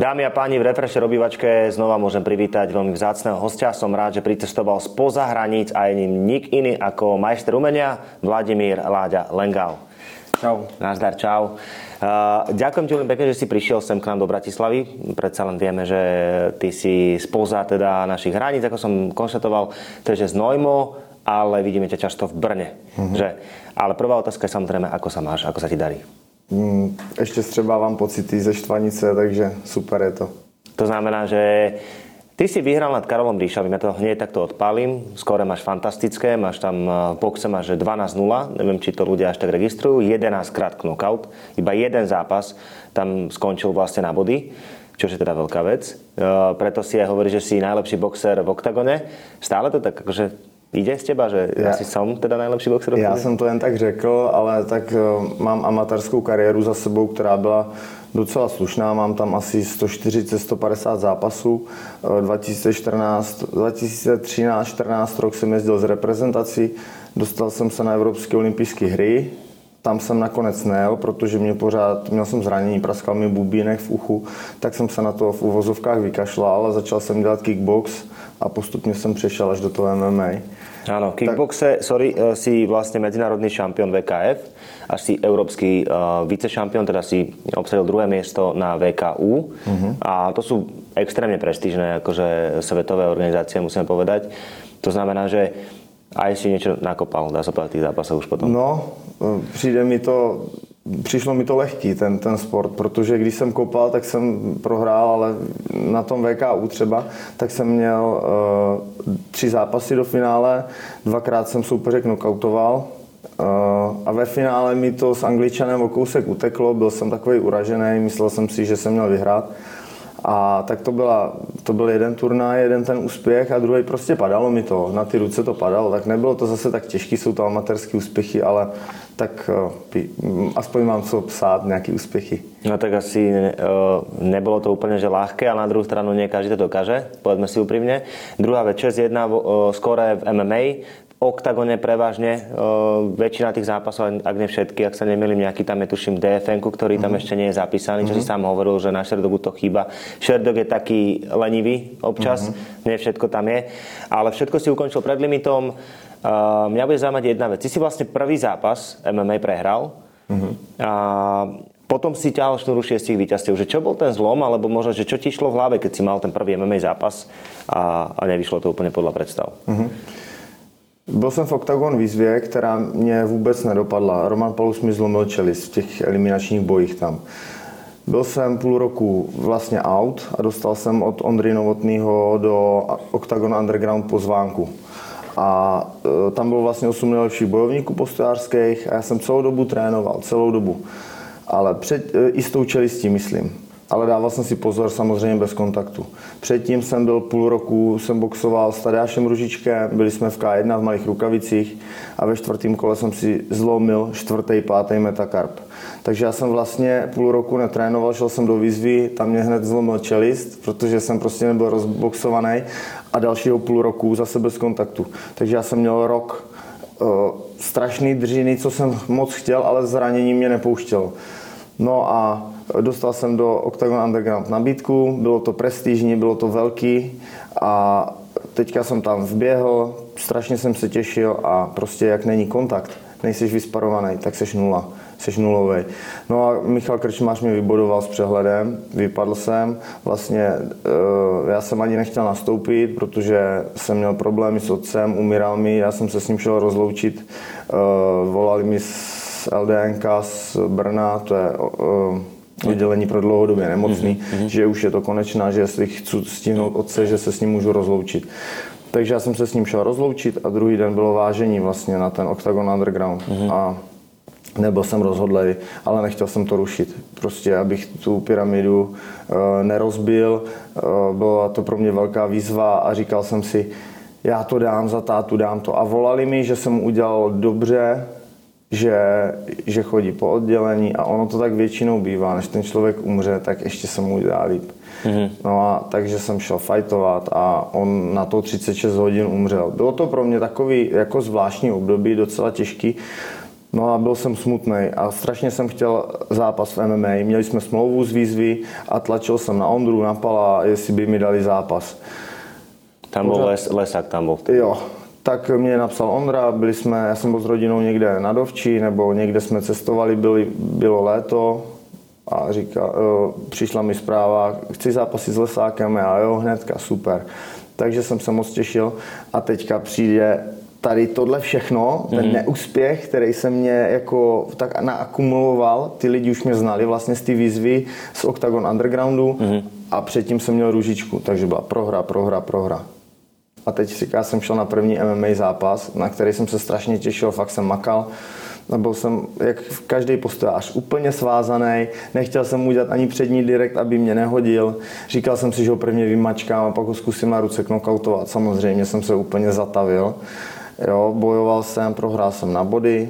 Dámy a páni, v Refresher obývačke znova môžem privítať veľmi vzácného hostia. Som rád, že pritestoval spoza hraníc a je ním nik iný ako majster umenia Vladimír Láďa Lengau. Čau. Nazdar, čau. Uh, ďakujem ti veľmi pekne, že si prišiel sem k nám do Bratislavy. Predsa len vieme, že ty si spoza teda našich hraníc, ako som konštatoval, to je že z Nojmo, ale vidíme ťa často v Brne. Mm-hmm. Že? Ale prvá otázka je samozrejme, ako sa máš, ako sa ti darí? Mm, ještě střebávám pocity ze štvanice, takže super je to. To znamená, že ty si vyhral nad Karolom Ríšavým, ja to hneď takto odpálim, skore máš fantastické, máš tam v boxe máš 12-0, neviem, či to ľudia až tak registrujú, 11 krát knockout, iba jeden zápas tam skončil vlastne na body, čo je teda veľká vec. Uh, preto si aj hovorí, že si najlepší boxer v oktagone. Stále to tak akože Jde z těba, že já, asi jsem teda nejlepší boxer? Já jsem to jen tak řekl, ale tak uh, mám amatérskou kariéru za sebou, která byla docela slušná. Mám tam asi 140-150 zápasů. 2014, 2013-14 rok jsem jezdil z reprezentací. Dostal jsem se na Evropské olympijské hry. Tam jsem nakonec nejel, protože mě pořád, měl jsem zranění, praskal mi bubínek v uchu, tak jsem se na to v uvozovkách vykašlal, ale začal jsem dělat kickbox a postupně jsem přešel až do toho MMA. Áno, kickboxe, tak... sorry, eh, si vlastne medzinárodný šampión VKF a si európsky uh, vicešampión, teda si obsadil druhé miesto na VKU uh-huh. Mhm. a to sú extrémne prestížne akože svetové organizácie, musíme povedať. To znamená, že aj si niečo nakopal, dá sa povedať, tých zápasov už potom. No, eh, přijde mi to přišlo mi to lehký, ten, ten sport, protože když jsem kopal, tak jsem prohrál, ale na tom VKU třeba, tak jsem měl uh, tři zápasy do finále, dvakrát jsem soupeře knockoutoval uh, a ve finále mi to s Angličanem o kousek uteklo, byl jsem takový uražený, myslel jsem si, že jsem měl vyhrát. A tak to, byla, to byl jeden turnaj, jeden ten úspěch a druhý prostě padalo mi to, na ty ruce to padalo, tak nebylo to zase tak těžký, jsou to amatérské úspěchy, ale tak eh, aspoň mám co psát, nějaké úspěchy. No tak asi uh, nebylo to úplně že ľahké, ale na druhou stranu nie každý to dokáže, povedzme si úprimne. Druhá vec, 6-1 uh, skore v MMA, oktagone prevažne uh, väčšina tých zápasov, ak ne všetky, ak sa nemýlim, nejaký tam je tuším DFN, ktorý tam mm-hmm. ešte nie je zapísaný, čo mm-hmm. si mhm. sám hovoril, že na Sherdogu to chýba. Sherdog je taký lenivý občas, mm-hmm. nie všetko tam je, ale všetko si ukončil pred limitom. Uh, mňa bude zaujímať jedna vec. Ty si vlastne prvý zápas MMA prehral. Mm-hmm. A potom si ťahal šnúru šiestich víťazstiev. Že čo bol ten zlom, alebo možno, že čo ti išlo v hlave, keď si mal ten prvý MMA zápas a, a nevyšlo to úplne podľa predstav? Mm-hmm. Byl jsem v Octagon výzvě, která mě vůbec nedopadla. Roman Palus mi zlomil čelist v těch eliminačních bojích tam. Byl jsem půl roku vlastně out a dostal jsem od Ondry Novotného do Octagon Underground pozvánku. A e, tam bylo vlastně 8 nejlepších bojovníků postojářských a já jsem celou dobu trénoval, celou dobu. Ale před, e, i s tou čelistí, myslím ale dával jsem si pozor samozřejmě bez kontaktu. Předtím jsem byl půl roku, jsem boxoval s Tadeášem Ružičkem, byli jsme v K1 v malých rukavicích a ve čtvrtém kole jsem si zlomil čtvrtý, pátý metakarp. Takže já jsem vlastně půl roku netrénoval, šel jsem do výzvy, tam mě hned zlomil čelist, protože jsem prostě nebyl rozboxovaný a dalšího půl roku zase bez kontaktu. Takže já jsem měl rok uh, strašný držiny, co jsem moc chtěl, ale zranění mě nepouštělo. No a Dostal jsem do Octagon Underground nabídku, bylo to prestižní, bylo to velký a teďka jsem tam vběhl, strašně jsem se těšil a prostě jak není kontakt, nejsi vysparovaný, tak seš nula, seš nulový. No a Michal Krčmář mě vybodoval s přehledem, vypadl jsem, vlastně eh, já jsem ani nechtěl nastoupit, protože jsem měl problémy s otcem, umíral mi, já jsem se s ním šel rozloučit, eh, volali mi z LDNK z Brna, to je oddělení pro dlouhodobě nemocný, mm-hmm. že už je to konečná, že jestli chci stihnout otce, že se s ním můžu rozloučit. Takže já jsem se s ním šel rozloučit a druhý den bylo vážení vlastně na ten Octagon Underground. Mm-hmm. A nebyl jsem rozhodlej, ale nechtěl jsem to rušit. Prostě, abych tu pyramidu uh, nerozbil. Uh, byla to pro mě velká výzva a říkal jsem si, já to dám za tátu, dám to. A volali mi, že jsem udělal dobře, že, že chodí po oddělení a ono to tak většinou bývá, než ten člověk umře, tak ještě se mu dá líp. Mm-hmm. No a takže jsem šel fightovat a on na to 36 hodin umřel. Bylo to pro mě takový jako zvláštní období, docela těžký. No a byl jsem smutný a strašně jsem chtěl zápas v MMA. Měli jsme smlouvu z výzvy a tlačil jsem na Ondru, na Pala, jestli by mi dali zápas. Tam byl les, Lesak, tam byl. Jo, tak mě napsal Ondra, byli jsme, já jsem byl s rodinou někde na Dovči, nebo někde jsme cestovali, byli, bylo léto a říká, jo, přišla mi zpráva, chci zápasit s Lesákem a jo, hnedka, super. Takže jsem se moc těšil a teďka přijde tady tohle všechno, ten mm. neúspěch, který se mě jako tak naakumuloval, ty lidi už mě znali vlastně z té výzvy z Octagon Undergroundu mm. a předtím jsem měl růžičku, takže byla prohra, prohra, prohra. A teď já jsem šel na první MMA zápas, na který jsem se strašně těšil, fakt jsem makal. Byl jsem, jak v každý postojář, úplně svázaný, nechtěl jsem udělat ani přední direkt, aby mě nehodil. Říkal jsem si, že ho prvně vymačkám a pak ho zkusím na ruce knockoutovat. Samozřejmě jsem se úplně zatavil. Jo, bojoval jsem, prohrál jsem na body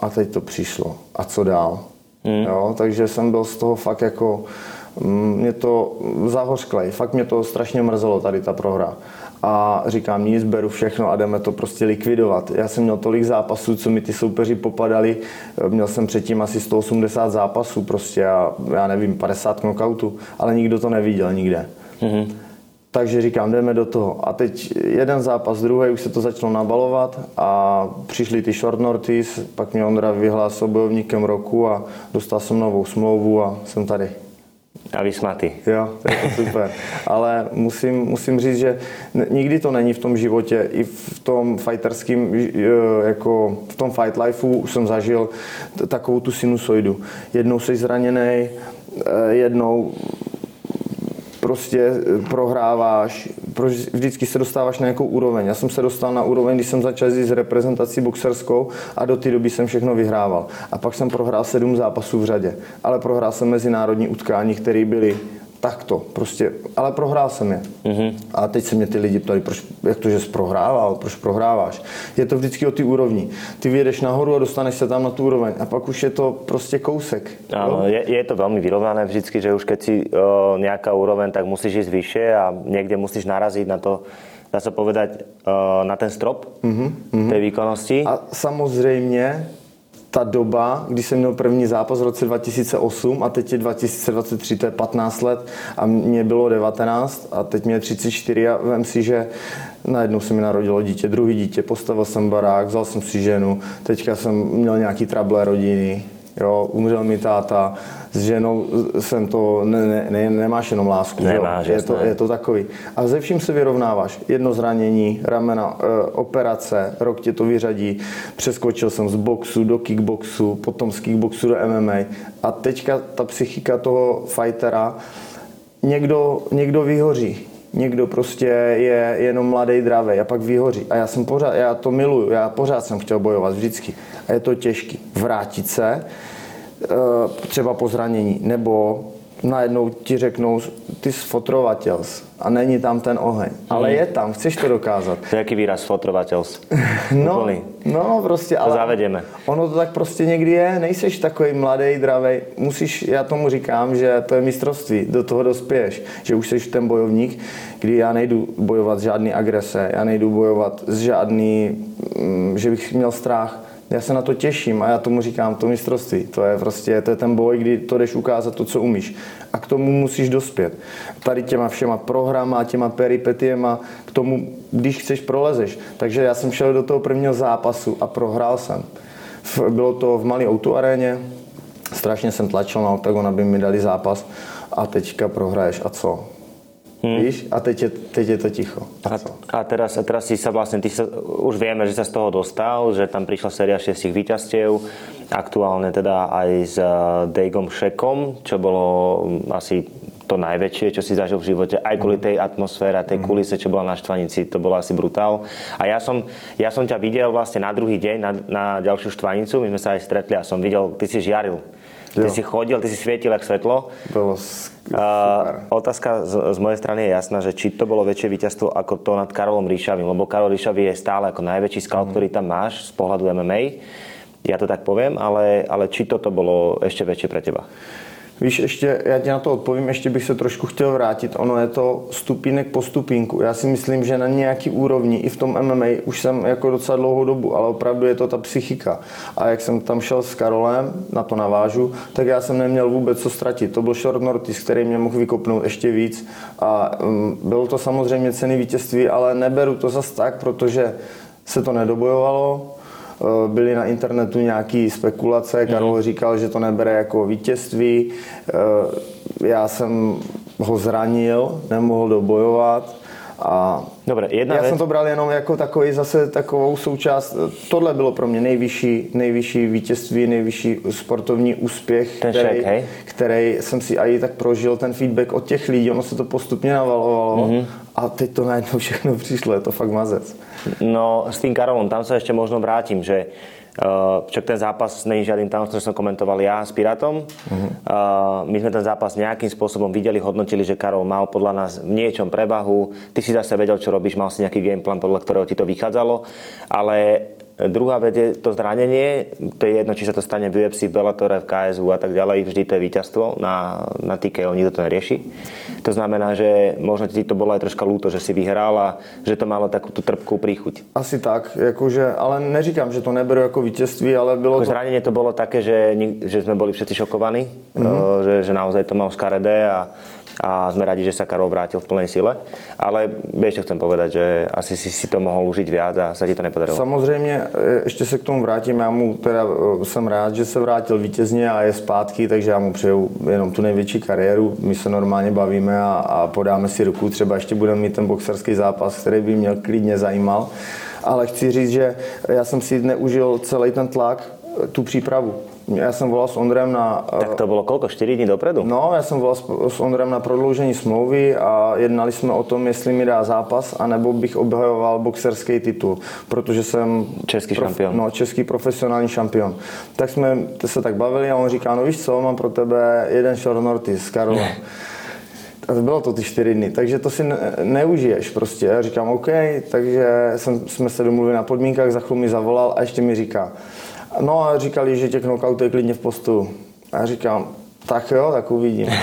a teď to přišlo. A co dál? Hmm. Jo, takže jsem byl z toho fakt jako, mm, mě to zahořklej, fakt mě to strašně mrzelo tady ta prohra a říkám nic, beru všechno a jdeme to prostě likvidovat. Já jsem měl tolik zápasů, co mi ty soupeři popadali, měl jsem předtím asi 180 zápasů prostě a já nevím, 50 knockoutů, ale nikdo to neviděl nikde. Mm-hmm. Takže říkám, jdeme do toho. A teď jeden zápas, druhý, už se to začalo nabalovat a přišli ty short notice, pak mě Ondra vyhlásil bojovníkem roku a dostal jsem novou smlouvu a jsem tady. A vysmatý. Jo, to je to super. Ale musím, musím říct, že nikdy to není v tom životě, i v tom fighterském, jako v tom fight lifeu jsem zažil takovou tu sinusoidu. Jednou jsi zraněný, eh, jednou prostě prohráváš, vždycky se dostáváš na nějakou úroveň. Já jsem se dostal na úroveň, když jsem začal s reprezentací boxerskou a do té doby jsem všechno vyhrával. A pak jsem prohrál sedm zápasů v řadě. Ale prohrál jsem mezinárodní utkání, které byly takto, prostě, ale prohrál jsem je. Mm-hmm. A teď se mě ty lidi ptali, proč, jak to, že jsi prohrával, proč prohráváš. Je to vždycky o ty úrovni. Ty vyjedeš nahoru a dostaneš se tam na tu úroveň a pak už je to prostě kousek. Áno, je, je to veľmi vyrovnané vždycky, že už keď si o, nejaká úroveň, tak musíš ísť vyššie a niekde musíš naraziť na to, dá sa povedať, o, na ten strop mm-hmm. tej výkonnosti. A samozřejmě ta doba, kdy jsem měl první zápas v roce 2008 a teď je 2023, to je 15 let a mě bylo 19 a teď mě je 34 a vím si, že najednou se mi narodilo dítě, druhý dítě, postavil jsem barák, vzal jsem si ženu, teďka jsem měl nějaký trable rodiny, jo, umřel mi táta, s ženou jsem to, ne, ne, ne, nemáš jenom lásku, Nemáš, je, to, je to takový. A ze vším se vyrovnáváš. Jedno zranění, ramena, e, operace, rok tě to vyřadí, přeskočil jsem z boxu do kickboxu, potom z kickboxu do MMA a teďka ta psychika toho fightera, někdo, někdo vyhoří, někdo prostě je jenom mladý, dravý a pak vyhoří. A já jsem pořád, já to miluju, já pořád jsem chtěl bojovat vždycky. A je to těžké. Vrátit se, třeba po zranění, nebo najednou ti řeknou, ty sfotrovatels a není tam ten oheň. Ale mhm. je tam, chceš to dokázat. To je jaký výraz fotrovatels? no, no, prostě. To ale zavedeme. Ono to tak prostě někdy je, nejseš takový mladý, dravý. Musíš, já tomu říkám, že to je mistrovství, do toho dospěješ. Že už jsi ten bojovník, kdy já nejdu bojovat žádný agrese, já nejdu bojovat z žádný, mm, že bych měl strach já se na to těším a já tomu říkám to mistrovství. To je prostě to je ten boj, kdy to jdeš ukázat to, co umíš. A k tomu musíš dospět. Tady těma všema programa, těma peripetiema, k tomu, když chceš, prolezeš. Takže já jsem šel do toho prvního zápasu a prohrál jsem. Bylo to v malé autoaréně, strašně jsem tlačil na oktagon, aby mi dali zápas a teďka prohraješ a co? Hmm. Víš? A teď je, teď je to ticho. A, a, teraz, a teraz si sa vlastne, ty sa, už vieme, že sa z toho dostal, že tam prišla séria šiestich víťazstiev, aktuálne teda aj s uh, Dejgom Šekom, čo bolo um, asi to najväčšie, čo si zažil v živote, aj kvôli mhm. tej atmosfére, tej mhm. kulise, čo bola na Štvanici, to bolo asi brutál. A ja som, ja som ťa videl vlastne na druhý deň, na, na ďalšiu Štvanicu, my sme sa aj stretli a som videl, ty si žiaril. Ty jo. si chodil, ty si svietil jak svetlo. Bylo Uh, otázka z, z mojej strany je jasná, že či to bolo väčšie víťazstvo ako to nad Karolom Ríšavým, lebo Karol Ríšavý je stále ako najväčší skal, mm. ktorý tam máš z pohľadu MMA. Ja to tak poviem, ale, ale či toto bolo ešte väčšie pre teba? Víš, ještě, já ti na to odpovím, ještě bych se trošku chtěl vrátit. Ono je to stupínek po stupínku. Já si myslím, že na nějaký úrovni i v tom MMA už jsem jako docela dlouhou dobu, ale opravdu je to ta psychika. A jak jsem tam šel s Karolem, na to navážu, tak já jsem neměl vůbec co ztratit. To byl Short Nortis, který mě mohl vykopnout ještě víc. A um, bylo to samozřejmě ceny vítězství, ale neberu to zas tak, protože se to nedobojovalo, byly na internetu nějaké spekulace, Karol mm. říkal, že to nebere jako vítězství, eh, já jsem ho zranil, nemohl dobojovat, a Dobre, jedna já věc. jsem to bral jenom jako takový zase takovou součást. Tohle bylo pro mě nejvyšší, nejvyšší vítězství, nejvyšší sportovní úspěch, ten který, šek, hej? který jsem si i tak prožil, ten feedback od těch lidí, ono se to postupně navalovalo mm-hmm. a teď to najednou všechno přišlo, je to fakt mazec. No s tým Karolom, tam sa ešte možno vrátim, že uh, však ten zápas není žiadnym tajomstvom, že som komentoval ja s Pirátom. Uh-huh. Uh, my sme ten zápas nejakým spôsobom videli, hodnotili, že Karol mal podľa nás v niečom prevahu. Ty si zase vedel, čo robíš, mal si nejaký gameplan, podľa ktorého ti to vychádzalo. Ale Druhá vec je to zranenie, to je jedno, či sa to stane v UFC, v Bellatore, v KSU a tak ďalej, vždy to je víťazstvo na, na TKO, nikto to nerieši. To znamená, že možno ti to bolo aj troška ľúto, že si vyhral a že to malo takú tú trpkú príchuť. Asi tak, jakože, ale neříkám, že to neberu jako vítězství, ale bylo Ako to... zranenie to bolo také, že, že sme boli všetci šokovaní, mm-hmm. že, že naozaj to mal škaredé a a sme radi, že sa Karol vrátil v plnej sile. Ale vieš, čo chcem povedať, že asi si si to mohol užiť viac a sa ti to nepodarilo. Samozřejmě, e, ještě se k tomu vrátím, já mu teda e, jsem rád, že se vrátil vítězně a je zpátky, takže já mu přeju jenom tu největší kariéru. My se normálně bavíme a, a podáme si ruku, třeba ještě budeme mít ten boxerský zápas, který by mě klidně zajímal. Ale chci říct, že já jsem si neužil celý ten tlak, tu přípravu. Já jsem volal s Ondrem na... Tak to bolo koľko? 4 dní dopredu? No, já jsem volal s, Ondrem na prodloužení smlouvy a jednali jsme o tom, jestli mi dá zápas, anebo bych obhajoval boxerský titul, protože jsem... Český šampion. No, český profesionální šampion. Tak jsme se tak bavili a on říká, no víš co, mám pro tebe jeden short Nortis, Karol. A bylo to ty čtyři dny, takže to si ne, neužiješ prostě. Já říkám, OK, takže jsem, jsme se domluvili na podmínkách, za chvíli mi zavolal a ještě mi říká, no a říkali, že tě knockoutuje klidně v postu. A já říkám, tak jo, tak uvidím.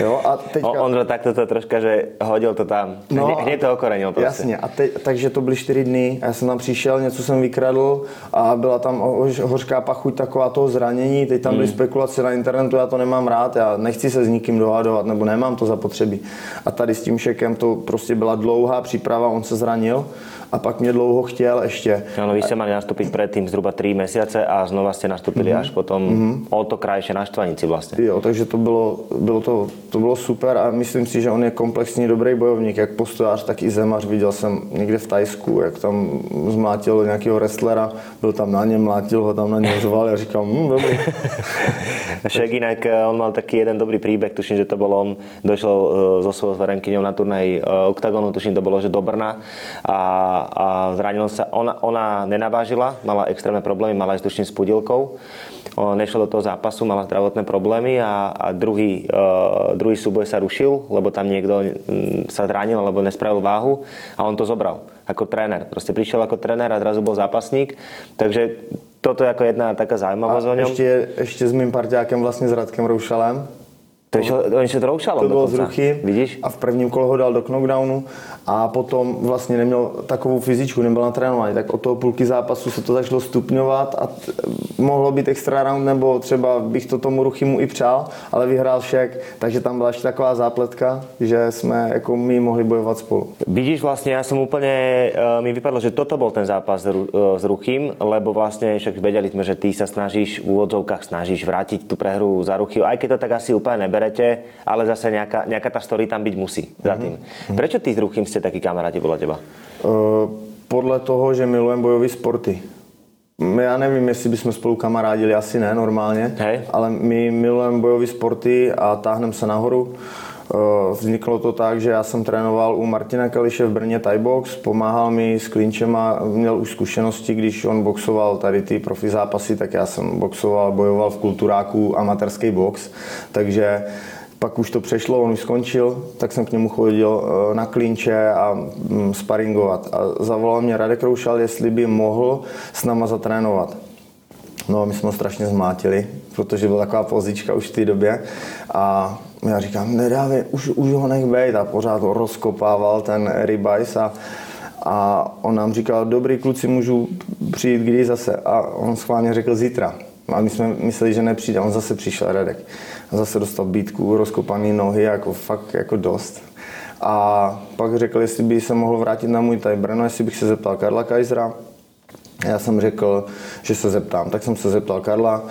Jo, a teďka... On, Ondro takto to troška, že hodil to tam. No, Hne, hneď to okorenil prostě. Jasně, a te, takže to byly čtyři dny já jsem tam přišel, něco jsem vykradl a byla tam hoř, hořká pachuť taková toho zranění, teď tam byly Hmm. spekulace na internetu, já to nemám rád, já nechci se s nikým dohadovat, nebo nemám to zapotřebí. A tady s tím šekem to prostě byla dlouhá příprava, on se zranil a pak mě dlouho chtěl ještě. Áno, vy ste mali nastúpiť predtým zhruba 3 mesiace a znova ste nastúpili Mhm. mm-hmm. až potom mm-hmm. o to krajšie na Štvanici vlastne. Jo, takže to bylo, bylo to, to bylo super a myslím si, že on je komplexní dobrý bojovník, jak postojář, tak i zemař. Viděl jsem někde v Tajsku, jak tam zmlátil nějakého wrestlera, byl tam na něm, mlátil ho tam na něm zval a říkal, hm, dobrý. Však inak eh, on mal taký jeden dobrý príbeh, tuším, že to bol on, došiel eh, so svojou zverenkyňou na turnaj eh, Octagonu, tuším, to bolo, že do Brna a, a zranil sa. Ona, ona nenavážila, mala extrémne problémy, mala aj s pudilkou. Ona nešla do toho zápasu, mala zdravotné problémy a, a druhý, uh, druhý súboj sa rušil, lebo tam niekto mm, sa zranil alebo nespravil váhu a on to zobral ako tréner. Proste prišiel ako tréner a zrazu bol zápasník. Takže toto je ako jedna taká zaujímavosť o A ještě, ještě s mým parťákem vlastně s Radkem Roušalem. To je, oni se to roušalo To bylo z ruchy Vidíš? a v prvním kole ho dal do knockdownu a potom vlastně neměl takovou fyzičku, nebyl na trénování, tak od toho půlky zápasu se to začalo stupňovat a t- mohlo být extra round, nebo třeba bych to tomu Ruchymu i přál, ale vyhrál však, takže tam byla ještě taková zápletka, že jsme jako my mohli bojovat spolu. Vidíš, vlastne ja som úplne, e, mi vypadlo, že toto bol ten zápas s Ru- e, s Ruchým, lebo vlastne však vedeli sme, že ty sa snažíš v úvodzovkách snažíš vrátiť tú prehru za Ruchy, aj keď to tak asi úplne neberete, ale zase nejaká, nejaká tá story tam byť musí za tým. Prečo ty s Ruchým ste takí kamaráti podľa teba? Eh, Podle toho, že milujeme bojové sporty. Já nevím, jestli bychom spolu kamarádili, asi ne normálně, Hej. ale my milujeme bojové sporty a táhneme se nahoru. Vzniklo to tak, že já jsem trénoval u Martina Kališe v Brně Thai box, pomáhal mi s klinčema, měl už zkušenosti, když on boxoval tady ty profi zápasy, tak já jsem boxoval, bojoval v kulturáku amatérský box, takže pak už to přešlo, on už skončil, tak jsem k němu chodil eh, na klinče a mm, sparingovat. A zavolal mě Radek Roušal, jestli by mohl s náma zatrénovat. No, my jsme ho strašně zmátili, protože byla taková pozička už v té době a já říkám, nedávej, už, už ho nech bejt a pořád ho rozkopával ten ribajs a, a on nám říkal, dobrý kluci, můžu přijít kdy zase a on schválně řekl zítra. A my jsme mysleli, že nepřijde, on zase přišel Radek. A zase dostal bítku, rozkopaný nohy, jako fakt jako dost. A pak řekl, jestli by se mohl vrátit na můj taj Brno, jestli bych se zeptal Karla Kajzra. Já jsem řekl, že se zeptám. Tak jsem se zeptal Karla,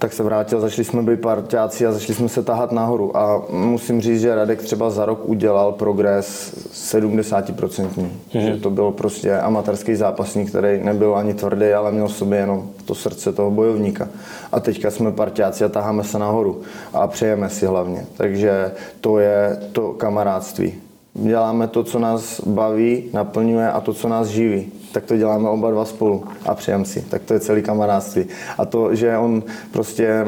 tak se vrátil, začali jsme být parťáci a začali jsme se tahat nahoru. A musím říct, že Radek třeba za rok udělal progres 70%. Mm-hmm. Že to byl prostě amatérský zápasník, který nebyl ani tvrdý, ale měl v sobě jenom to srdce toho bojovníka. A teďka jsme parťáci a taháme se nahoru a přejeme si hlavně. Takže to je to kamarádství. Děláme to, co nás baví, naplňuje a to, co nás živí tak to děláme oba dva spolu a přijem si. Tak to je celý kamarádství. A to, že on prostě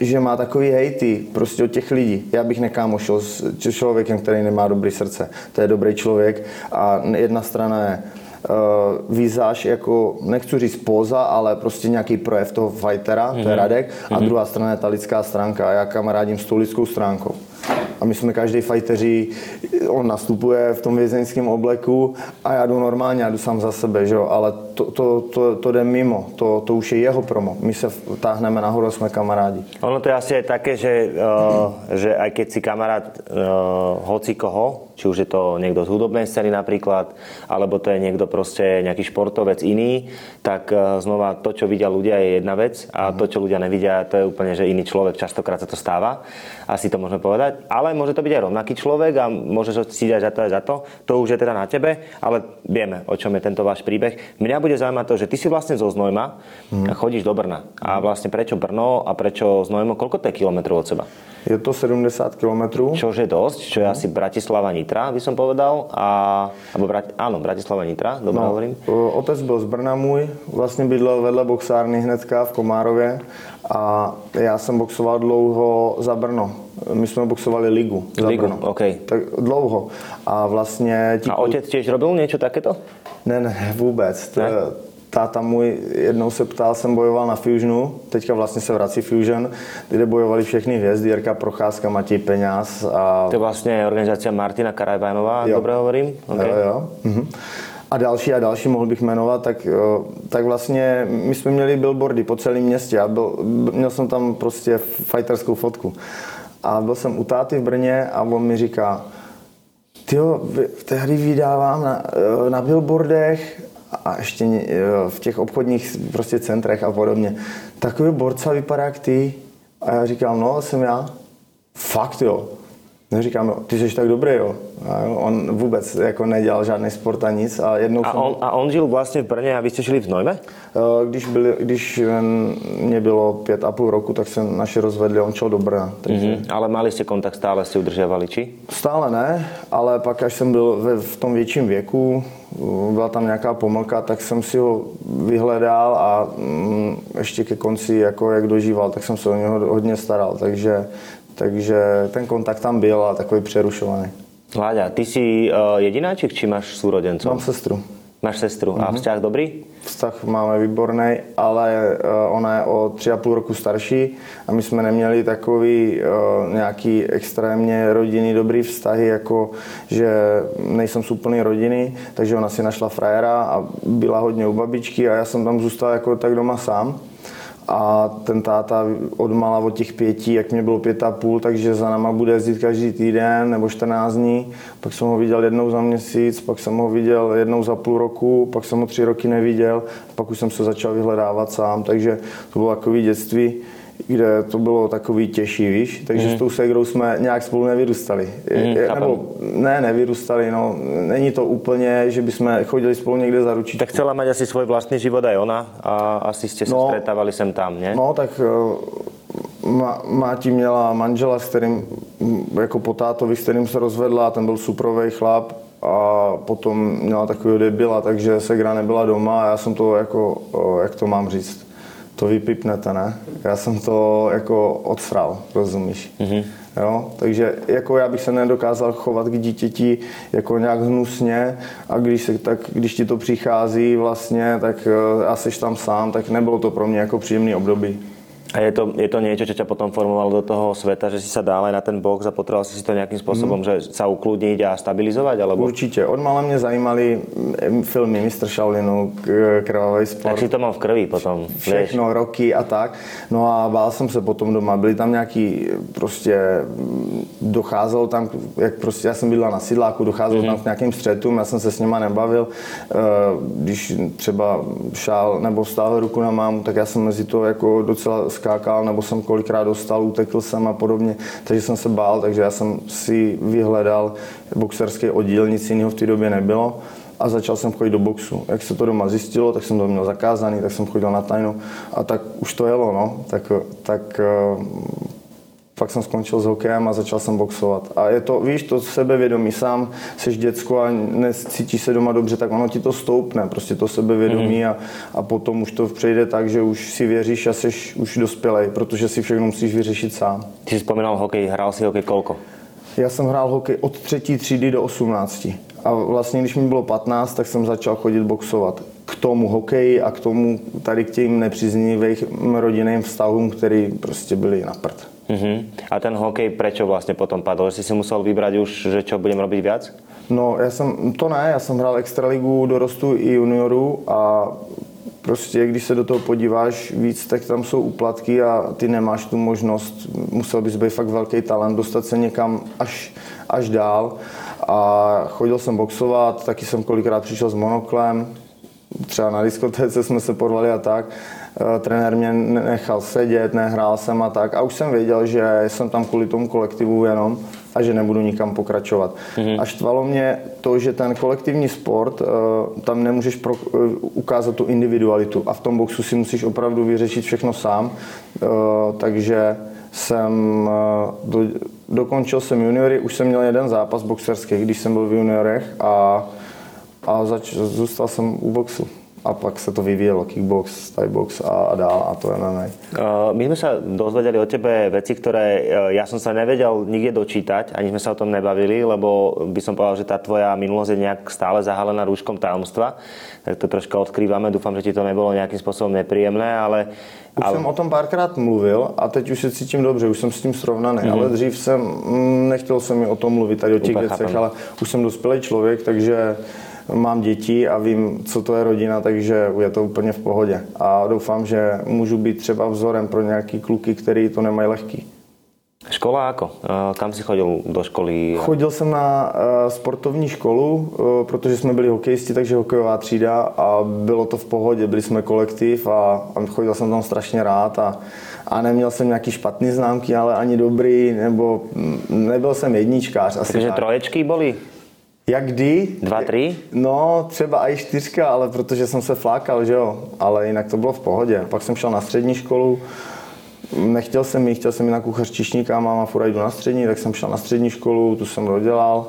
že má takový hejty prostě od těch lidí. Já bych nekámošil s člověkem, který nemá dobrý srdce. To je dobrý člověk a jedna strana je uh, výzáž jako, nechci říct poza, ale prostě nějaký projev toho fightera, mm-hmm. to je mhm. Radek, a mm-hmm. druhá strana je ta lidská stránka já kamarádím s tou lidskou stránkou. A my jsme každý fajteří, on nastupuje v tom vězeňském obleku a já jdu normálně, já jdu sám za sebe, že jo? ale to, to, to, to jde mimo, to, to už je jeho promo. My se táhneme nahoru, jsme kamarádi. Ono to je asi aj také, že, uh, že aj keď si kamarát uh, hoci koho, či už je to niekto z hudobnej scény napríklad, alebo to je niekto proste nejaký športovec iný, tak uh, znova to, čo vidia ľudia je jedna vec a to, čo ľudia nevidia, to je úplne, že iný človek, častokrát sa to stáva, asi to môžeme povedať, ale môže to byť aj rovnaký človek a môže sa cítiť za to za to, to už je teda na tebe, ale vieme, o čom je tento váš príbeh. Mňa bude zaujímať to, že ty si vlastne zo Znojma a chodíš do Brna. A vlastne prečo Brno a prečo Znojmo? Koľko to je kilometrov od seba? Je to 70 km. Čož je dosť, čo je asi Bratislava Nitra, by som povedal. A, alebo Brat, áno, Bratislava Nitra, dobre no, hovorím. Otec byl z Brna můj, vlastně bydlel vedle boxárny hnedka v Komárově a já jsem boxoval dlouho za Brno. My jsme boxovali ligu za ligu, Brno. Okay. Tak dlouho. A vlastně... Ti... A otec tiež robil niečo takéto? Ne, ne, vůbec. Ne? táta můj jednou se ptal, jsem bojoval na Fusionu, teďka vlastně se vrací Fusion, kde bojovali všechny hvězdy, Jirka Procházka, Matěj Peňaz. A... To je vlastně organizace Martina Karajbanová, dobře hovorím? Okay. Jo, jo. Mhm. A další a další mohl bych jmenovat, tak, tak vlastně my jsme měli billboardy po celém městě a byl, měl jsem tam prostě fighterskou fotku. A byl jsem u táty v Brně a on mi říká, ty tehdy vydávám na, na billboardech a ještě v těch obchodních prostě centrech a podobně. Takový borca vypadá jak ty. A já říkám, no, jsem já. Fakt jo. Neříkám, ty jsi tak dobrý, jo. A on vůbec jako nedělal žádný sport a nic. A, jednou a, jsem... on, a on žil vlastně v Brně a vy jste žili v Nojme? Eh, když, byli, když mě bylo pět a půl roku, tak se naši rozvedli, on šel do Brna. Takže... Mm-hmm. Ale mali jste kontakt, stále si udržovali, či? Stále ne, ale pak, až jsem byl ve, v tom větším věku, byla tam nějaká pomlka, tak jsem si ho vyhledal a mm, ještě ke konci, jako jak dožíval, tak jsem se o něho hodně staral, takže takže ten kontakt tam byl a takový přerušovaný. Láďa, ty jsi uh, jedináček, či máš súrodencov? Mám sestru. Máš sestru. Mm-hmm. A mhm. vzťah dobrý? Vztah máme výborný, ale uh, ona je o tři a půl roku starší a my jsme neměli takový uh, nějaký extrémně rodinný dobrý vztahy, jako že nejsem z úplný rodiny, takže ona si našla frajera a byla hodně u babičky a já jsem tam zůstal jako tak doma sám a ten táta odmala od těch pěti, jak mě bylo pět a půl, takže za náma bude jezdit každý týden nebo 14 dní. Pak jsem ho viděl jednou za měsíc, pak jsem ho viděl jednou za půl roku, pak jsem ho tři roky neviděl, pak už jsem se začal vyhledávat sám, takže to bylo takové dětství kde to bylo takový těžší, víš, takže mm. s tou segrou jsme nějak spolu nevyrůstali. Mm, Nebo ne, nevyrůstali, no, není to úplně, že bychom chodili spolu někde za ručičku. Tak chcela mať asi svůj vlastní život aj ona a asi jste se no, stretávali sem tam, ne? No, tak eh, má, Máti měla manžela, s kterým, jako po tátovi, s kterým se rozvedla, ten byl suprovej chlap, a potom měla takový debila, takže Segra nebyla doma a já jsem to jako, eh, jak to mám říct, to vypipnete, ne? Já jsem to jako odfral, rozumíš? Mm-hmm. Jo? Takže jako já bych se nedokázal chovat k dítěti jako nějak hnusně a když, se, tak, když ti to přichází vlastně, tak eh, a jsi tam sám, tak nebylo to pro mě jako příjemný období. A je to, je to niečo, čo ťa potom formovalo do toho sveta, že si sa dále na ten box a potreboval si si to nejakým spôsobom, mm. že sa ukludniť a stabilizovať? Alebo... Určite. Od mala mě zajímaly eh, filmy Mr. Shaolinu, Krvavý sport. Tak si to mám v krvi potom. Všechno, vieš? roky a tak. No a bál jsem se potom doma. Byli tam nějaký, prostě docházelo tam, jak prostě já jsem byla na sídláku, docházelo mm-hmm. tam mhm. k nějakým střetům, já jsem se s nima nebavil. Eh, když třeba šál nebo stál ruku na mámu, tak já jsem mezi to jako docela skákal nebo jsem kolikrát dostal, utekl jsem a podobně, takže jsem se bál, takže já jsem si vyhledal boxerský oddíl, nic jiného v té době nebylo a začal jsem chodit do boxu. Jak se to doma zjistilo, tak jsem to měl zakázaný, tak jsem chodil na tajnu a tak už to jelo, no. Tak, tak eh, pak jsem skončil s hokejem a začal jsem boxovat. A je to, víš, to sebevědomí. Sám jsi děcko a necítíš se doma dobře, tak ono ti to stoupne, prostě to sebevědomí mm-hmm. a, a potom už to přejde tak, že už si věříš a jsi už dospělej, protože si všechno musíš vyřešit sám. Ty jsi vzpomínal hokej, hrál si hokej kolko? Já jsem hrál hokej od třetí třídy do 18. A vlastně, když mi bylo 15, tak jsem začal chodit boxovat k tomu hokeji a k tomu tady k těm nepříznivým rodinným vztahům, který prostě byli na prd. Uh-huh. A ten hokej proč vlastně potom padl? Jsi si musel vybrat už, že čo budem robiť viac? No, já jsem, to ne, já jsem hrál extraligu dorostu i juniorů a prostě, když se do toho podíváš víc, tak tam jsou uplatky a ty nemáš tu možnost, musel bys být fakt velký talent, dostat se někam až, až dál. A chodil jsem boxovat, taky jsem kolikrát přišel s monoklem, třeba na diskotéce jsme se porvali a tak. Eh, trenér mě nechal sedět, nehrál jsem a tak. A už jsem věděl, že jsem tam kvůli tomu kolektivu jenom a že nebudu nikam pokračovat. Mm-hmm. A štvalo mě to, že ten kolektivní sport, eh, tam nemůžeš pro, eh, ukázat tu individualitu. A v tom boxu si musíš opravdu vyřešit všechno sám. Takže jsem do, dokončil jsem juniory, už jsem měl jeden zápas boxerský, když jsem byl v juniorech a a zač- zůstal jsem u boxu a pak se to vyvíjelo, kickbox, thai box a, a dál a to MMA. My jsme se dozvedeli o tebe věci, které eh, já jsem se nevěděl nikde dočítať, ani jsme se o tom nebavili, lebo by som povedal, že ta tvoja minulost je nějak stále zahalená růžkom tajomstva, tak to trošku odkrýváme, doufám, že ti to nebylo nějakým způsobem nepříjemné, ale už ale... jsem o tom párkrát mluvil a teď už se cítím dobře, už jsem s tím srovnaný, mm-hmm. ale dřív jsem, mm, nechtěl jsem o tom mluvit tady o těch věcech, ale už jsem dospělý člověk, takže mám děti a vím, co to je rodina, takže je to úplně v pohodě. A doufám, že můžu být třeba vzorem pro nějaký kluky, který to nemají lehký. Škola jako? Eh, kam jsi chodil do školy? Chodil jsem na eh, sportovní školu, eh, protože jsme byli hokejisti, takže hokejová třída a bylo to v pohodě, byli jsme kolektiv a, a chodil jsem tam strašně rád a, a neměl jsem nějaký špatný známky, ale ani dobrý, nebo mm, nebyl jsem jedničkář. Asi Takže tak. troječky byly? Jak kdy? Dva, tři? No, třeba i čtyřka, ale protože jsem se flákal, že jo. Ale jinak to bylo v pohodě. Pak jsem šel na střední školu, nechtěl jsem jít, chtěl jsem jít na kuchař čišníka, máma furt jdu na střední, tak jsem šel na střední školu, tu jsem dodělal.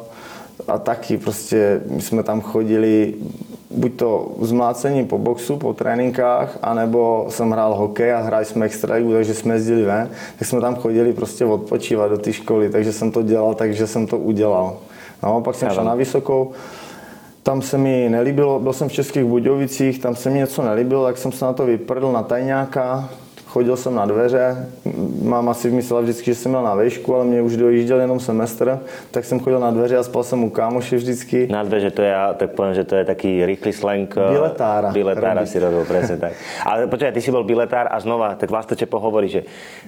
A taky prostě my jsme tam chodili buď to zmlácení po boxu, po tréninkách, anebo jsem hrál hokej a hráli jsme extra takže jsme jezdili ven, tak jsme tam chodili prostě odpočívat do té školy, takže jsem to dělal, takže jsem to udělal. No, pak jsem šel na Vysokou, tam se mi nelíbilo, byl jsem v Českých Budějovicích, tam se mi něco nelíbilo, tak jsem se na to vyprdl na tajňáka, chodil jsem na dveře, mám asi myslela vždycky, že jsem měl na výšku, ale mě už dojížděl jenom semestr, tak jsem chodil na dveře a spal jsem u kámoše vždycky. Na dveře to já tak povím, že to je taký rychlý slang. Eh, biletára. Biletára si robil, přesně tak. Ale počkej, ty si byl biletár a znova, tak Vlastočepo hovorí, že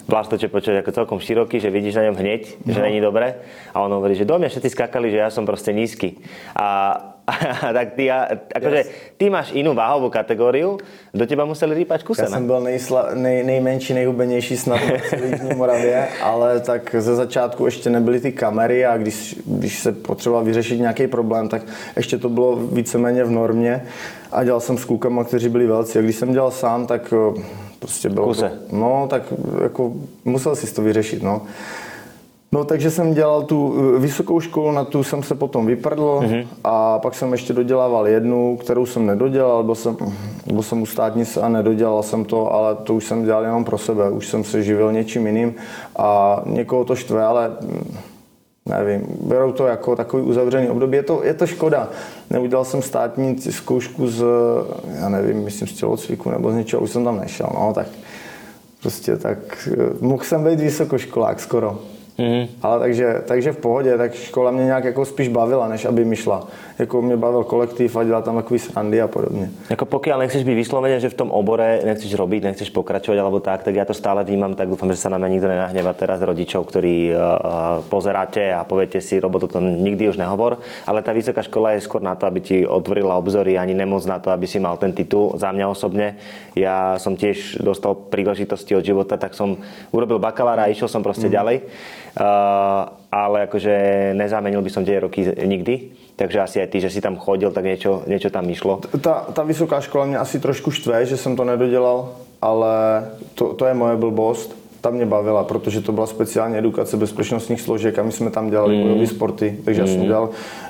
Vlastočepo čo je jako celkom široký, že vidíš na něm hneď, no. že není dobré. A on hovorí, že do mě všetci skákali, že já jsem prostě nízky. A tak ty, a, akože, ty máš jinou váhovou kategorii, do těba museli rýpať kuse. Já jsem byl nejsla, nej, nejmenší, nejhubenější snad v Moravě, ale tak ze začátku ještě nebyly ty kamery a když, když se potřeboval vyřešit nějaký problém, tak ještě to bylo víceméně v normě a dělal jsem s klukama, kteří byli velcí a když jsem dělal sám, tak eh, prostě bylo... Kuse. To, no, tak jako musel si to vyřešit, no. No takže jsem dělal tu eh, vysokou školu, na tu jsem se potom vyprdl mm-hmm. a pak jsem ještě dodělával jednu, kterou jsem nedodělal, byl jsem, byl jsem u státnice a nedodělal jsem to, ale to už jsem dělal jenom pro sebe, už jsem se živil něčím jiným a někoho to štve, ale hm, nevím, berou to jako takový uzavřený období. Je to, je to škoda. Neudělal jsem státní zkoušku z, já nevím, myslím z tělocviku nebo z něčeho, už jsem tam nešel, no tak prostě tak, eh, mohl jsem být vysokoškolák skoro. Mm. Ale takže, takže v pohodě, tak škola mě nějak jako spíš bavila, než aby mi šla. Jako mě bavil kolektiv a dělat tam takový srandy a podobně. Jako pokud nechceš být vysloveně, že v tom obore nechceš robiť, nechceš pokračovať alebo tak, tak ja to stále vnímam, tak dúfam, že sa na mňa nikto nenahneva teraz rodičov, ktorí uh, pozeráte a poviete si, robotu to nikdy už nehovor, ale tá vysoká škola je skôr na to, aby ti otvorila obzory, ani nemoc na to, aby si mal ten titul. Za mňa osobne, ja som tiež dostal príležitosti od života, tak som urobil bakalára a išiel som proste mm. ďalej. Uh, ale akože nezamenil by som tie roky nikdy. Takže asi aj ty, že si tam chodil, tak niečo, niečo tam išlo. Ta, ta vysoká škola mě asi trošku štve, že jsem to nedodělal, ale to, to je moje blbost. Ta mě bavila, protože to byla speciální edukace bezpečnostních složek a my jsme tam dělali mm. bojové sporty. Takže mm. já jsem mm. dělal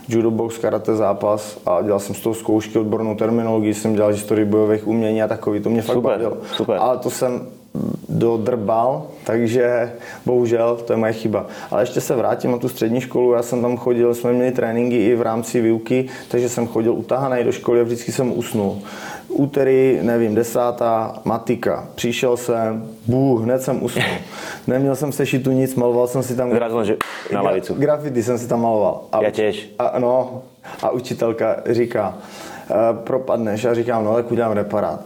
judo box, karate zápas a dělal jsem z toho zkoušky, odbornou terminologii, jsem dělal historii bojových umění a takový. To mě fakt super, bavilo. Super. Ale to jsem dodrbal, takže bohužel to je moje chyba. Ale ještě se vrátím na tu střední školu, já jsem tam chodil, jsme měli tréninky i v rámci výuky, takže jsem chodil utahaný do školy a vždycky jsem usnul. Úterý, nevím, desátá, matika. Přišel jsem, bůh, hned jsem usnul. Neměl jsem se šitu nic, maloval jsem si tam... Zrazil, že na lavicu. Grafity jsem si tam maloval. A, Já těž. A, no, a učitelka říká, uh, propadneš a říkám, no tak udělám reparát.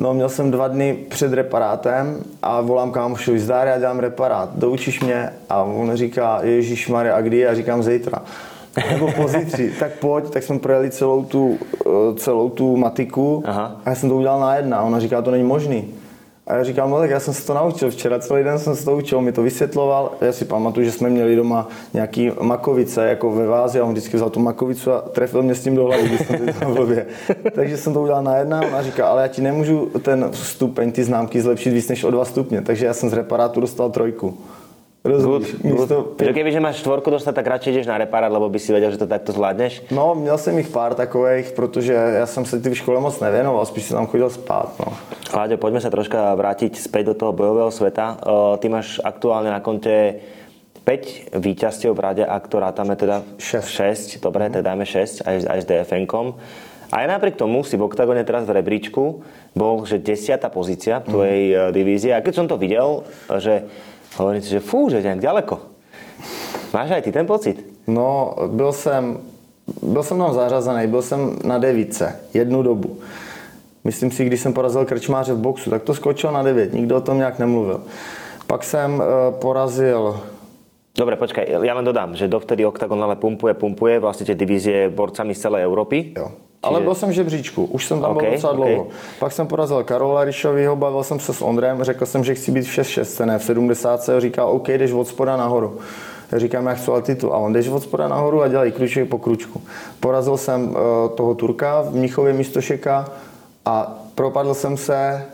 No, měl jsem dva dny před reparátem a volám kámošovi, zdár, já dělám reparát, doučíš mě? A on říká, Ježíš Maria, a kdy? Já říkám zítra. Nebo pozítří, tak pojď, tak jsme projeli celou tu, eh, celou tu matiku Aha. a já jsem to udělal na jedna. Ona říká, to není možný. A já říkám, no tak já jsem se to naučil včera, celý den jsem se to učil, mi to vysvětloval. Já si pamatuju, že jsme měli doma nějaký makovice, jako ve vázi, a on vždycky vzal tu makovicu a trefil mě s tím do hlavy, když jsem to blbě. Takže jsem to udělal na jedna, a říká, ale já ti nemůžu ten stupeň, ty známky zlepšit víc než o dva stupně, takže já jsem z reparátu dostal trojku. Rozumíš? Místo... Takže keby, že máš štvorku dostat, tak radši jdeš na reparát, lebo by si věděl, že to takto zvládneš? No, měl jsem jich pár takových, protože já jsem se ty v škole moc nevěnoval, spíš jsem tam chodil spát. No. Láďo, pojďme se troška vrátit zpět do toho bojového světa. Ty máš aktuálně na konte 5 víťazstiev v rade, ak to rátame teda 6, 6 dobre, mm. teda dáme 6 aj, aj s DFN-kom. A aj napriek tomu si v oktagone teraz v rebríčku bol, že desiatá pozícia v tvojej mm. divízie. A keď som to videl, že Hovorím si, že fú, že nějak ďaleko. Máš aj ty ten pocit? No, byl jsem, byl jsem tam zařazený, byl jsem na devíce jednu dobu. Myslím si, když jsem porazil krčmáře v boxu, tak to skočil na devět, nikdo o tom nějak nemluvil. Pak jsem uh, porazil Dobre, počkaj, ja len dodám, že dovtedy Octagon ale pumpuje, pumpuje vlastne tie divízie borcami z celé Európy. Jo. Ale byl jsem v žebříčku, už jsem tam okay, byl docela dlouho. Okay. Pak jsem porazil Karola Ryšovýho, bavil jsem se s Ondrem, řekl jsem, že chci být v 6-6, ne v 70. A říká, OK, jdeš od spoda nahoru. Já říkám, já chci titul. A on jdeš od spoda nahoru a dělají kruček po kručku. Porazil jsem uh, toho Turka v Mnichově místo Šeka a propadl jsem se,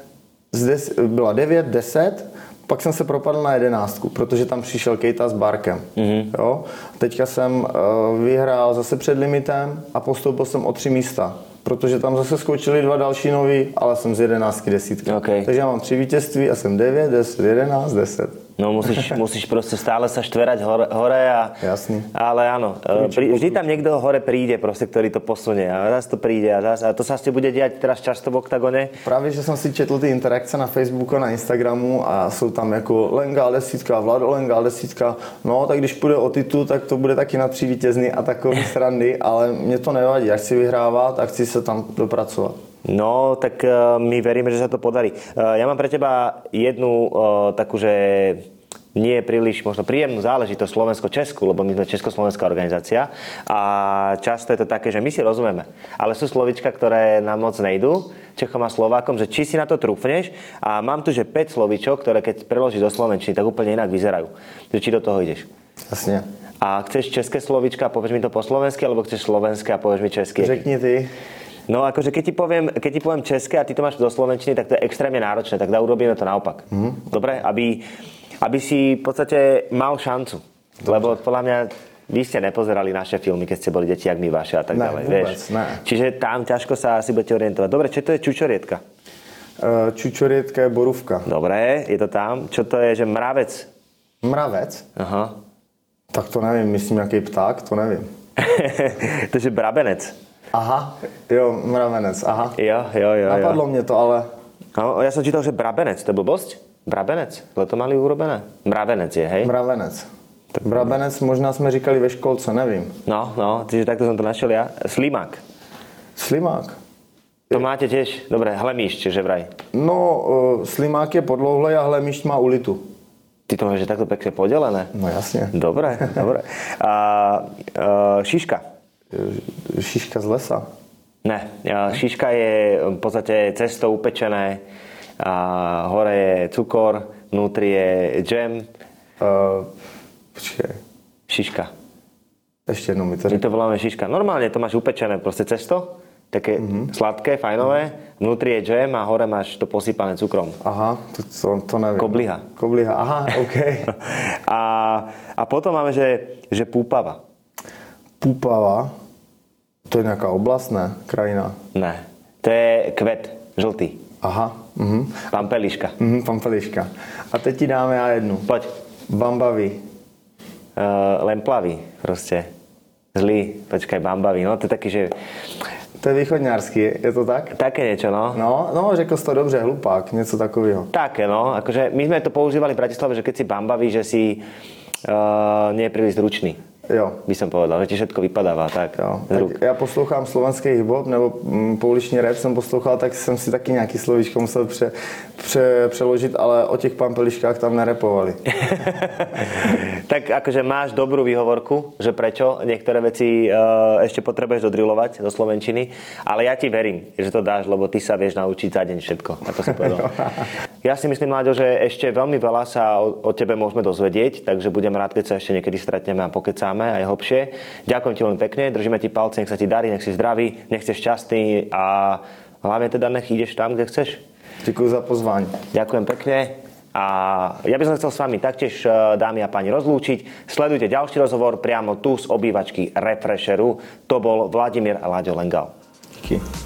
z des, byla 9, 10, pak jsem se propadl na jedenáctku, protože tam přišel Kejta s Barkem. Mm-hmm. Jo? Teďka jsem uh, vyhrál zase před limitem a postoupil jsem o tři místa protože tam zase skočili dva další noví, ale jsem z jedenáctky desítky. Okay. Takže já mám tři vítězství a jsem 9, 10, 11, 10. No musíš, musíš prostě stále sa štverať hore, hore a... Jasný. Ale áno, pri, vždy tam niekto hore príde prostě, ktorý to posunie a zase to príde a zase, a to sa asi bude diať teraz často v oktagone. Právě, že jsem si četl ty interakce na Facebooku, na Instagramu a jsou tam jako Lenga desítka, Vlado Lenga desítka. No, tak když půjde o titul, tak to bude taky na tři vítězný a takový srandy, ale mě to nevadí, já chci vyhrávat a chci se tam dopracovat. No, tak uh, my veríme, že sa to podarí. Uh, ja mám pre teba jednu uh, takú, že nie je príliš možno príjemnú záležitosť Slovensko-Česku, lebo my sme československá organizácia a často je to také, že my si rozumieme, ale sú slovička, ktoré nám moc nejdú, Čechom a Slovákom, že či si na to trúfneš a mám tu, že 5 slovičok, ktoré keď preložíš do slovenčiny, tak úplne inak vyzerajú. Že či do toho ideš. Jasne. A chceš české slovička a povieš mi to po slovensky, alebo chceš slovenské a povieš mi česky? Řekni ty. No akože keď ti poviem, keď ti poviem české a ty to máš do slovenčiny, tak to je extrémne náročné, tak da urobíme to naopak. Mm-hmm. Dobre? Aby, aby si v podstate mal šancu. Lebo podľa mňa vy ste nepozerali naše filmy, keď ste boli deti, jak my vaše a tak Ne, ďalej. vieš. ne. Čiže tam ťažko sa asi budete orientovať. Dobre, čo to je čučorietka? Eh, Čučorietka je borůvka. Dobre, je to tam. Čo to je, že mravec? Mravec? Aha. Tak to nevím, myslím jaký pták, to nevím. to je brabenec. Aha, jo, mravenec, aha. Jo, jo, jo. jo. Napadlo mě to, ale No, ja som čítal, že brabenec, to je blbosť? Brabenec, ale to mali urobené. Mravenec je, hej? mravenec. Brabenec možná jsme říkali ve školce, nevím. No, no, čiže takto som to našiel ja. Slimák. Slimák. To máte tiež, dobre, hlemíšť, že vraj. No, uh, slimák je podlouhlej a hlemíšť má ulitu. Ty to máš že takto pekne podelené. No jasně. Dobre, dobre. A, a šiška. Eh, Šiška z lesa. Ne, a šiška je v podstate cesto upečené. A hore je cukor, vnútri je džem. Uh, počkej, Šiška. ještě jednou mi to My to voláme šiška. Normálne to máš upečené, proste cesto, také mm-hmm. sladké, fajnové. Vnútri je džem a hore máš to posypané cukrom. Aha, to, to, to nevím. Kobliha. Kobliha, aha, OK. A, a potom máme, že, že púpava. Púpava, to je nějaká oblast, ne? Krajina. Ne, to je kvet, žltý. Aha, mhm. Pampeliška. Mhm, pampeliška. A teď ti dáme já jednu. Poď. Bambavy. Uh, len plavý, proste. Zlý, počkaj, bambavý. No to je taký, že To je východňársky, je to tak? také niečo, no. No, no, řekl jsi to dobře, hlupák, něco takového. Také, no. Akože my sme to používali v Bratislave, že keď si bambavý, že si uh, nie je príliš zručný. Jo. By som povedal, že ti všetko vypadáva tak. Jo, tak já poslouchám slovenský hip-hop nebo mm, pouliční rap jsem poslouchal, tak jsem si taky nějaký slovíčko musel pře, pře, přeložit, ale o těch pampeliškách tam nerepovali. tak akože máš dobrú výhovorku, že prečo niektoré veci uh, ešte potrebuješ dodrilovať do Slovenčiny, ale ja ti verím, že to dáš, lebo ty sa vieš naučiť za deň všetko, ako si povedal. ja si myslím, Láďo, že ešte veľmi veľa sa o, o tebe môžeme dozvedieť, takže budem rád, keď sa ešte niekedy stretneme a pokecáme aj hlbšie. Ďakujem ti veľmi pekne, držíme ti palce, nech sa ti darí, nech si zdravý, nech si šťastný a hlavne teda nech ideš tam, kde chceš. Děkuji za pozvání. Ďakujem pekne. A ja by som chcel s vami taktiež, e, dámy a páni, rozlúčiť. Sledujte ďalší rozhovor priamo tu z obývačky Refresheru. To bol Vladimír Láďo Lengal. Díky.